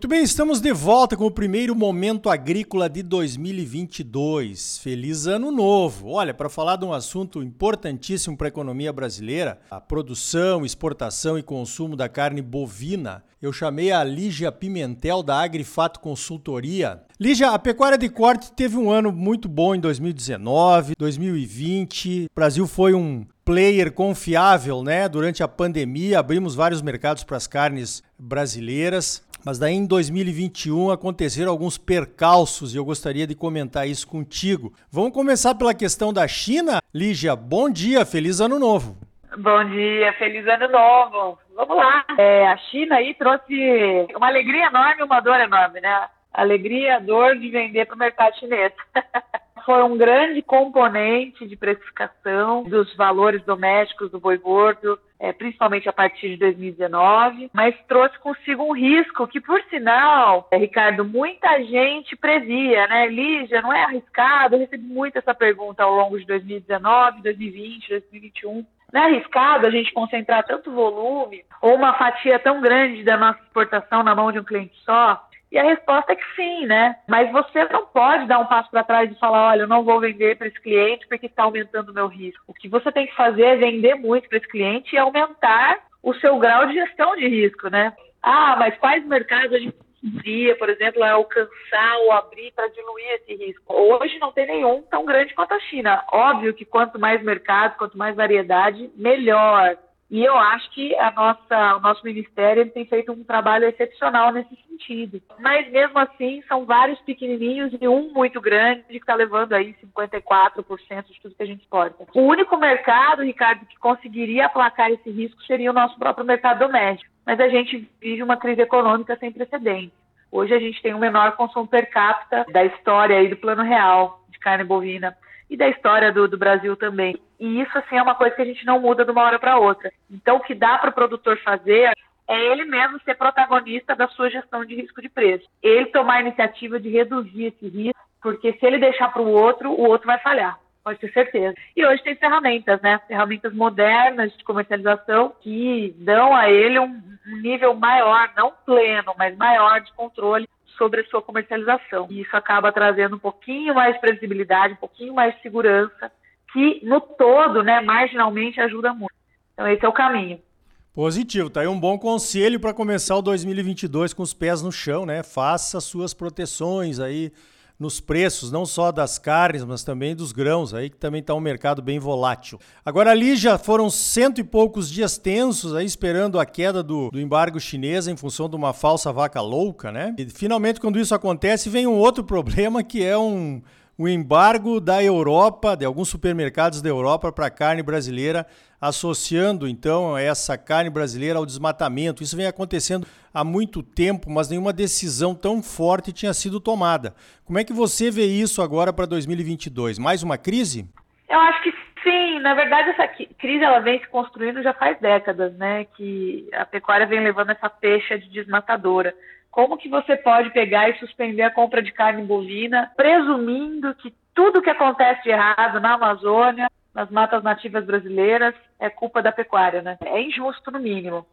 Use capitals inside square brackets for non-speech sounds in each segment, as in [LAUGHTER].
Muito bem, estamos de volta com o primeiro momento agrícola de 2022. Feliz ano novo! Olha, para falar de um assunto importantíssimo para a economia brasileira, a produção, exportação e consumo da carne bovina, eu chamei a Lígia Pimentel da Agrifato Consultoria. Lígia, a pecuária de corte teve um ano muito bom em 2019, 2020. O Brasil foi um player confiável, né? Durante a pandemia, abrimos vários mercados para as carnes brasileiras. Mas daí em 2021 aconteceram alguns percalços e eu gostaria de comentar isso contigo. Vamos começar pela questão da China. Lígia, bom dia, feliz ano novo. Bom dia, feliz ano novo. Vamos lá. É, a China aí trouxe uma alegria enorme e uma dor enorme, né? Alegria, dor de vender para o mercado chinês. [LAUGHS] Foi um grande componente de precificação dos valores domésticos do boi gordo, é, principalmente a partir de 2019, mas trouxe consigo um risco que, por sinal, é, Ricardo, muita gente previa, né? Lígia, não é arriscado? Eu recebi muito essa pergunta ao longo de 2019, 2020, 2021. Não é arriscado a gente concentrar tanto volume ou uma fatia tão grande da nossa exportação na mão de um cliente só? E a resposta é que sim, né? Mas você não pode dar um passo para trás e falar, olha, eu não vou vender para esse cliente porque está aumentando o meu risco. O que você tem que fazer é vender muito para esse cliente e aumentar o seu grau de gestão de risco, né? Ah, mas quais mercados a gente poderia, por exemplo, alcançar ou abrir para diluir esse risco? Hoje não tem nenhum tão grande quanto a China. Óbvio que quanto mais mercado, quanto mais variedade, melhor. E eu acho que a nossa, o nosso ministério tem feito um trabalho excepcional nesse sentido. Mas mesmo assim, são vários pequenininhos e um muito grande que está levando aí 54% de tudo que a gente exporta. O único mercado, Ricardo, que conseguiria aplacar esse risco seria o nosso próprio mercado doméstico. Mas a gente vive uma crise econômica sem precedentes. Hoje a gente tem o menor consumo per capita da história aí do Plano Real de carne bovina e da história do, do, Brasil também. E isso, assim, é uma coisa que a gente não muda de uma hora para outra. Então, o que dá para o produtor fazer é ele mesmo ser protagonista da sua gestão de risco de preço. Ele tomar a iniciativa de reduzir esse risco, porque se ele deixar para o outro, o outro vai falhar. Pode ter certeza. E hoje tem ferramentas, né? Ferramentas modernas de comercialização que dão a ele um, nível maior, não pleno, mas maior de controle sobre a sua comercialização. E isso acaba trazendo um pouquinho mais de previsibilidade, um pouquinho mais de segurança, que no todo, né, marginalmente ajuda muito. Então esse é o caminho. Positivo, tá aí um bom conselho para começar o 2022 com os pés no chão, né? Faça suas proteções aí nos preços, não só das carnes, mas também dos grãos, aí que também está um mercado bem volátil. Agora ali já foram cento e poucos dias tensos aí esperando a queda do, do embargo chinês em função de uma falsa vaca louca, né? E finalmente quando isso acontece vem um outro [LAUGHS] problema que é um o embargo da Europa, de alguns supermercados da Europa para a carne brasileira, associando então essa carne brasileira ao desmatamento. Isso vem acontecendo há muito tempo, mas nenhuma decisão tão forte tinha sido tomada. Como é que você vê isso agora para 2022? Mais uma crise? Eu acho que sim. Na verdade, essa crise ela vem se construindo já faz décadas, né? Que a pecuária vem levando essa peixe de desmatadora. Como que você pode pegar e suspender a compra de carne bovina, presumindo que tudo que acontece de errado na Amazônia, nas matas nativas brasileiras, é culpa da pecuária, né? É injusto, no mínimo.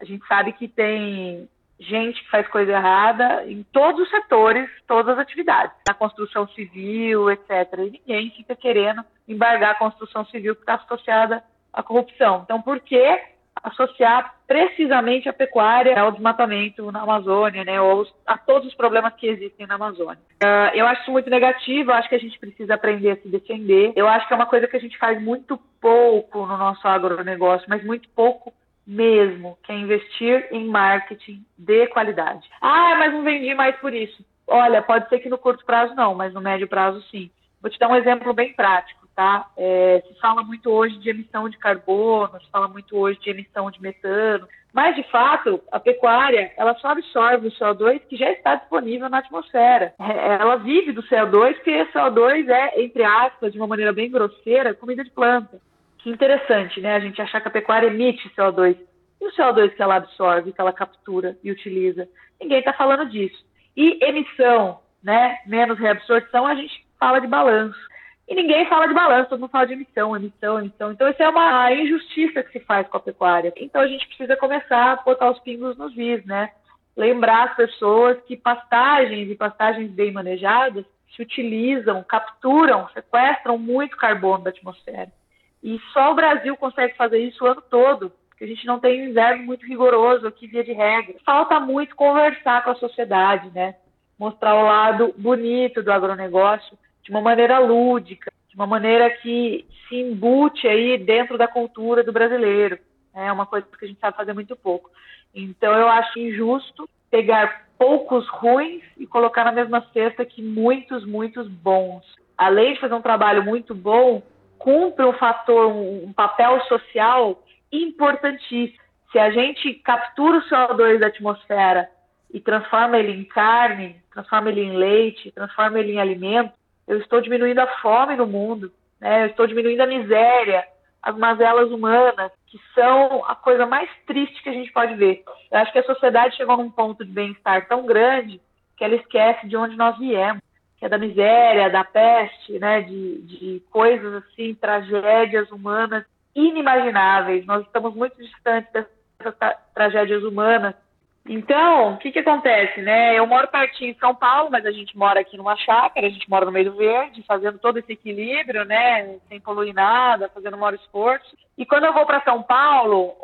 A gente sabe que tem gente que faz coisa errada em todos os setores, todas as atividades, na construção civil, etc. E ninguém fica querendo embargar a construção civil que está associada à corrupção. Então, por que associar precisamente a pecuária ao desmatamento na Amazônia, né, ou a todos os problemas que existem na Amazônia. Uh, eu acho isso muito negativo, acho que a gente precisa aprender a se defender. Eu acho que é uma coisa que a gente faz muito pouco no nosso agronegócio, mas muito pouco mesmo, que é investir em marketing de qualidade. Ah, mas não vendi mais por isso. Olha, pode ser que no curto prazo não, mas no médio prazo sim. Vou te dar um exemplo bem prático tá? É, se fala muito hoje de emissão de carbono, se fala muito hoje de emissão de metano, mas de fato a pecuária ela só absorve o CO2 que já está disponível na atmosfera. É, ela vive do CO2 porque CO2 é entre aspas de uma maneira bem grosseira comida de planta. Que interessante, né? A gente achar que a pecuária emite CO2 e o CO2 que ela absorve, que ela captura e utiliza. Ninguém está falando disso. E emissão, né? Menos reabsorção, a gente fala de balanço. E ninguém fala de balanço, todo mundo fala de emissão, emissão, emissão. Então, isso é uma injustiça que se faz com a pecuária. Então, a gente precisa começar a botar os pingos nos is, né? lembrar as pessoas que pastagens e pastagens bem manejadas se utilizam, capturam, sequestram muito carbono da atmosfera. E só o Brasil consegue fazer isso o ano todo, porque a gente não tem um inverno muito rigoroso aqui, via de regra. Falta muito conversar com a sociedade, né? Mostrar o lado bonito do agronegócio de uma maneira lúdica, de uma maneira que se embute aí dentro da cultura do brasileiro. É uma coisa que a gente sabe fazer muito pouco. Então, eu acho injusto pegar poucos ruins e colocar na mesma cesta que muitos, muitos bons. Além de fazer um trabalho muito bom, cumpre um fator, um, um papel social importantíssimo. Se a gente captura o CO2 da atmosfera e transforma ele em carne, transforma ele em leite, transforma ele em alimento, eu estou diminuindo a fome no mundo, né? eu estou diminuindo a miséria, as mazelas humanas, que são a coisa mais triste que a gente pode ver. Eu acho que a sociedade chegou num ponto de bem-estar tão grande que ela esquece de onde nós viemos, que é da miséria, da peste, né, de, de coisas assim, tragédias humanas inimagináveis. Nós estamos muito distantes dessas tragédias humanas então, o que, que acontece, né? Eu moro pertinho em São Paulo, mas a gente mora aqui numa chácara, a gente mora no meio do verde, fazendo todo esse equilíbrio, né? Sem poluir nada, fazendo o maior esforço. E quando eu vou para São Paulo,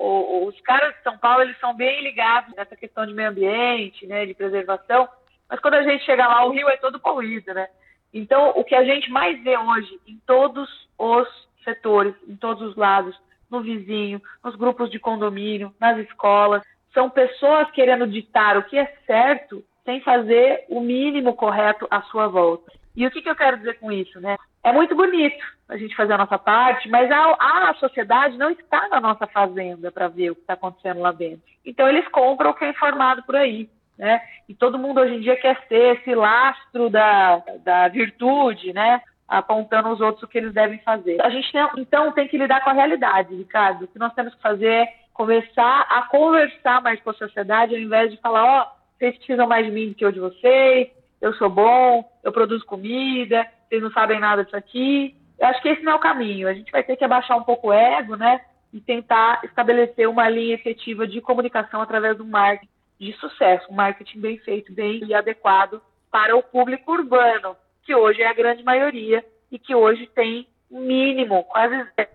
os caras de São Paulo, eles são bem ligados nessa questão de meio ambiente, né? De preservação. Mas quando a gente chega lá, o rio é todo poluído, né? Então, o que a gente mais vê hoje em todos os setores, em todos os lados, no vizinho, nos grupos de condomínio, nas escolas, são pessoas querendo ditar o que é certo sem fazer o mínimo correto à sua volta. E o que, que eu quero dizer com isso, né? É muito bonito a gente fazer a nossa parte, mas a, a sociedade não está na nossa fazenda para ver o que está acontecendo lá dentro. Então eles compram o que é informado por aí. Né? E todo mundo hoje em dia quer ser esse lastro da, da virtude, né? apontando aos outros o que eles devem fazer. A gente tem, então tem que lidar com a realidade, Ricardo. O que nós temos que fazer é começar a conversar mais com a sociedade, ao invés de falar, ó, oh, vocês precisam mais de mim do que eu de vocês, eu sou bom, eu produzo comida, vocês não sabem nada disso aqui. Eu acho que esse não é o caminho. A gente vai ter que abaixar um pouco o ego, né? E tentar estabelecer uma linha efetiva de comunicação através do marketing de sucesso, um marketing bem feito, bem e adequado para o público urbano, que hoje é a grande maioria e que hoje tem mínimo, quase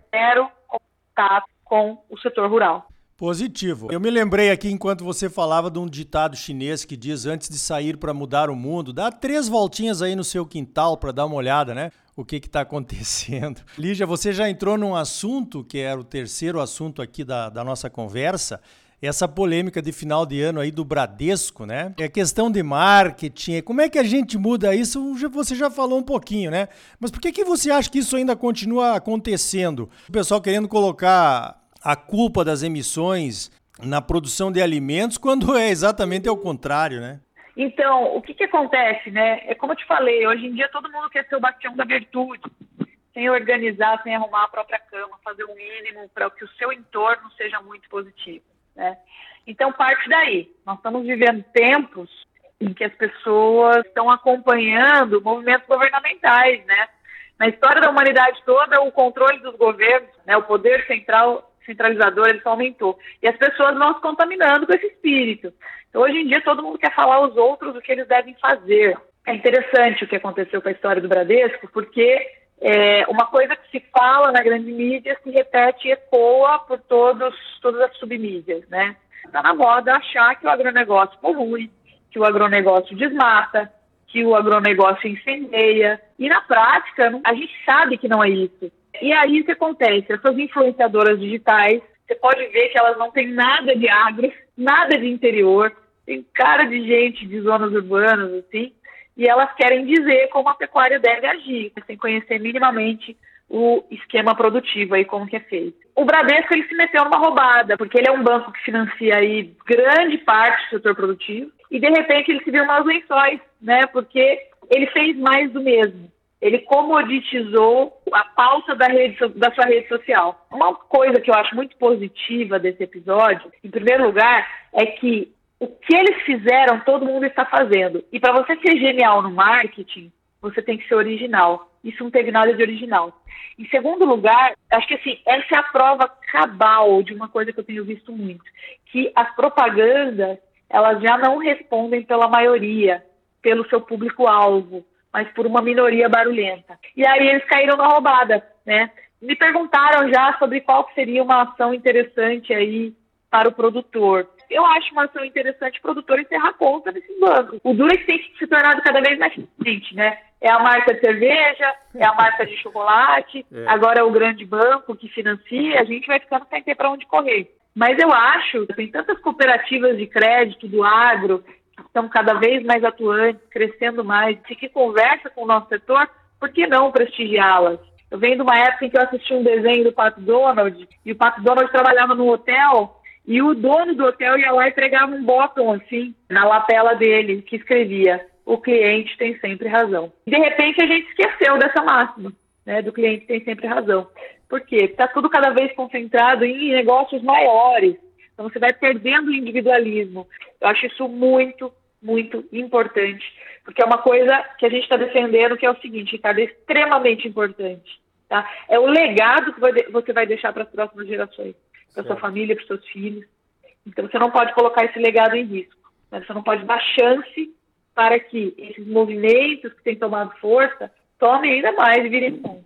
zero contato com o setor rural. Positivo. Eu me lembrei aqui enquanto você falava de um ditado chinês que diz antes de sair para mudar o mundo, dá três voltinhas aí no seu quintal para dar uma olhada, né? O que está acontecendo. [LAUGHS] Lígia, você já entrou num assunto que era o terceiro assunto aqui da, da nossa conversa, essa polêmica de final de ano aí do Bradesco, né? É questão de marketing, como é que a gente muda isso? Você já falou um pouquinho, né? Mas por que, que você acha que isso ainda continua acontecendo? O pessoal querendo colocar a culpa das emissões na produção de alimentos, [LAUGHS] quando é exatamente ao contrário, né? Então, o que, que acontece, né? É como eu te falei, hoje em dia todo mundo quer ser o bastião da virtude, sem organizar, sem arrumar a própria cama, fazer o mínimo para que o seu entorno seja muito positivo, né? Então, parte daí. Nós estamos vivendo tempos em que as pessoas estão acompanhando movimentos governamentais, né? Na história da humanidade toda, o controle dos governos, né, o poder central centralizador ele só aumentou. E as pessoas vão se contaminando com esse espírito. Então, hoje em dia, todo mundo quer falar aos outros o que eles devem fazer. É interessante o que aconteceu com a história do Bradesco, porque é, uma coisa que se fala na grande mídia se repete e ecoa por todos, todas as submídias, né? Está na moda achar que o agronegócio polui, que o agronegócio desmata, que o agronegócio incendeia. E na prática, a gente sabe que não é isso. E aí o que acontece? Essas influenciadoras digitais, você pode ver que elas não têm nada de agro, nada de interior, tem cara de gente de zonas urbanas, assim, e elas querem dizer como a pecuária deve agir, sem conhecer minimamente o esquema produtivo aí, como que é feito. O Bradesco, ele se meteu numa roubada, porque ele é um banco que financia aí grande parte do setor produtivo, e de repente ele se viu umas lençóis, né, porque ele fez mais do mesmo ele comoditizou a pauta da, rede, da sua rede social. Uma coisa que eu acho muito positiva desse episódio, em primeiro lugar, é que o que eles fizeram, todo mundo está fazendo. E para você ser genial no marketing, você tem que ser original. Isso não teve nada de original. Em segundo lugar, acho que assim, essa é a prova cabal de uma coisa que eu tenho visto muito, que as propagandas elas já não respondem pela maioria, pelo seu público-alvo, mas por uma minoria barulhenta. E aí eles caíram na roubada, né? Me perguntaram já sobre qual seria uma ação interessante aí para o produtor. Eu acho uma ação interessante o produtor encerrar conta desses bancos. O Durex tem se tornado cada vez mais presente, né? É a marca de cerveja, é a marca de chocolate, [LAUGHS] é. agora é o grande banco que financia, a gente vai ficando sem ter para onde correr. Mas eu acho, tem tantas cooperativas de crédito do agro estão cada vez mais atuantes, crescendo mais, e que conversa com o nosso setor, por que não prestigiá-las? Eu venho de uma época em que eu assisti um desenho do Pato Donald, e o Pato Donald trabalhava no hotel, e o dono do hotel ia lá e entregava um bottom, assim, na lapela dele, que escrevia: o cliente tem sempre razão. De repente a gente esqueceu dessa máxima, né, do cliente tem sempre razão. Por quê? Está tudo cada vez concentrado em negócios maiores. Então você vai perdendo o individualismo. Eu acho isso muito, muito importante, porque é uma coisa que a gente está defendendo que é o seguinte, Ricardo, é extremamente importante. Tá? É o legado que você vai deixar para as próximas gerações, para sua família, para os seus filhos. Então você não pode colocar esse legado em risco. Né? Você não pode dar chance para que esses movimentos que têm tomado força tomem ainda mais e virem mundo.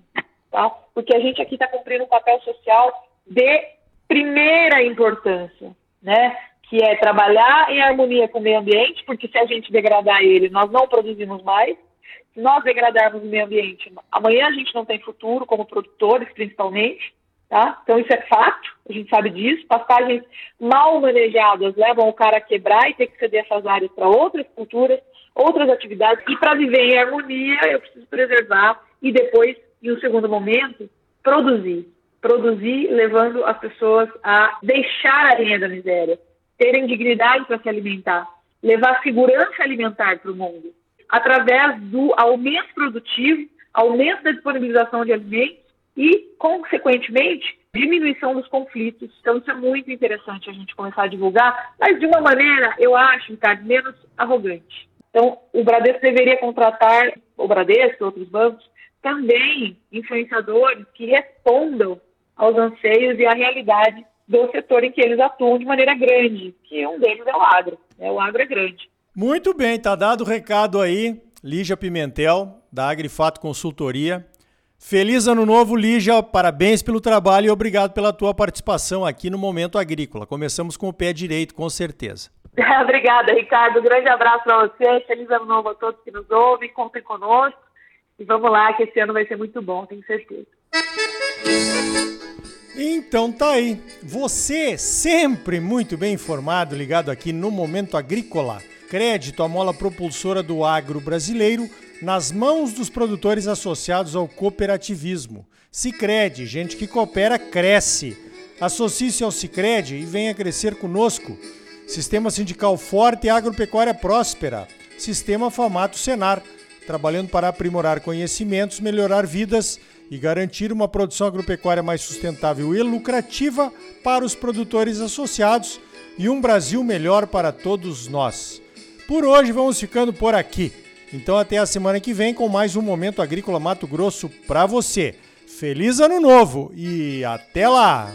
Tá? Porque a gente aqui está cumprindo um papel social de primeira importância, né? Que é trabalhar em harmonia com o meio ambiente, porque se a gente degradar ele, nós não produzimos mais. Se nós degradarmos o meio ambiente, amanhã a gente não tem futuro, como produtores principalmente. Tá? Então isso é fato, a gente sabe disso. Pastagens mal manejadas levam o cara a quebrar e ter que ceder essas áreas para outras culturas, outras atividades. E para viver em harmonia, eu preciso preservar e depois, em um segundo momento, produzir. Produzir levando as pessoas a deixar a linha da miséria, terem dignidade para se alimentar, levar segurança alimentar para o mundo, através do aumento produtivo, aumento da disponibilização de alimentos e, consequentemente, diminuição dos conflitos. Então, isso é muito interessante a gente começar a divulgar, mas de uma maneira, eu acho, Ricardo, menos arrogante. Então, o Bradesco deveria contratar, o Bradesco outros bancos, também influenciadores que respondam aos anseios e à realidade do setor em que eles atuam de maneira grande, que um deles é o agro. Né? O agro é grande. Muito bem, tá dado o recado aí, Lígia Pimentel, da Agrifato Consultoria. Feliz ano novo, Lígia. Parabéns pelo trabalho e obrigado pela tua participação aqui no Momento Agrícola. Começamos com o pé direito, com certeza. [LAUGHS] Obrigada, Ricardo. Um grande abraço para você. Feliz ano novo a todos que nos ouvem. Contem conosco. E vamos lá, que esse ano vai ser muito bom, tenho certeza. Então tá aí. Você sempre muito bem informado, ligado aqui no Momento Agrícola. Crédito, a mola propulsora do agro brasileiro nas mãos dos produtores associados ao cooperativismo. Sicredi, gente que coopera cresce. Associe-se ao Sicredi e venha crescer conosco. Sistema sindical forte e agropecuária próspera. Sistema Famato Senar, trabalhando para aprimorar conhecimentos, melhorar vidas e garantir uma produção agropecuária mais sustentável e lucrativa para os produtores associados e um Brasil melhor para todos nós. Por hoje vamos ficando por aqui. Então até a semana que vem com mais um Momento Agrícola Mato Grosso para você. Feliz Ano Novo e até lá!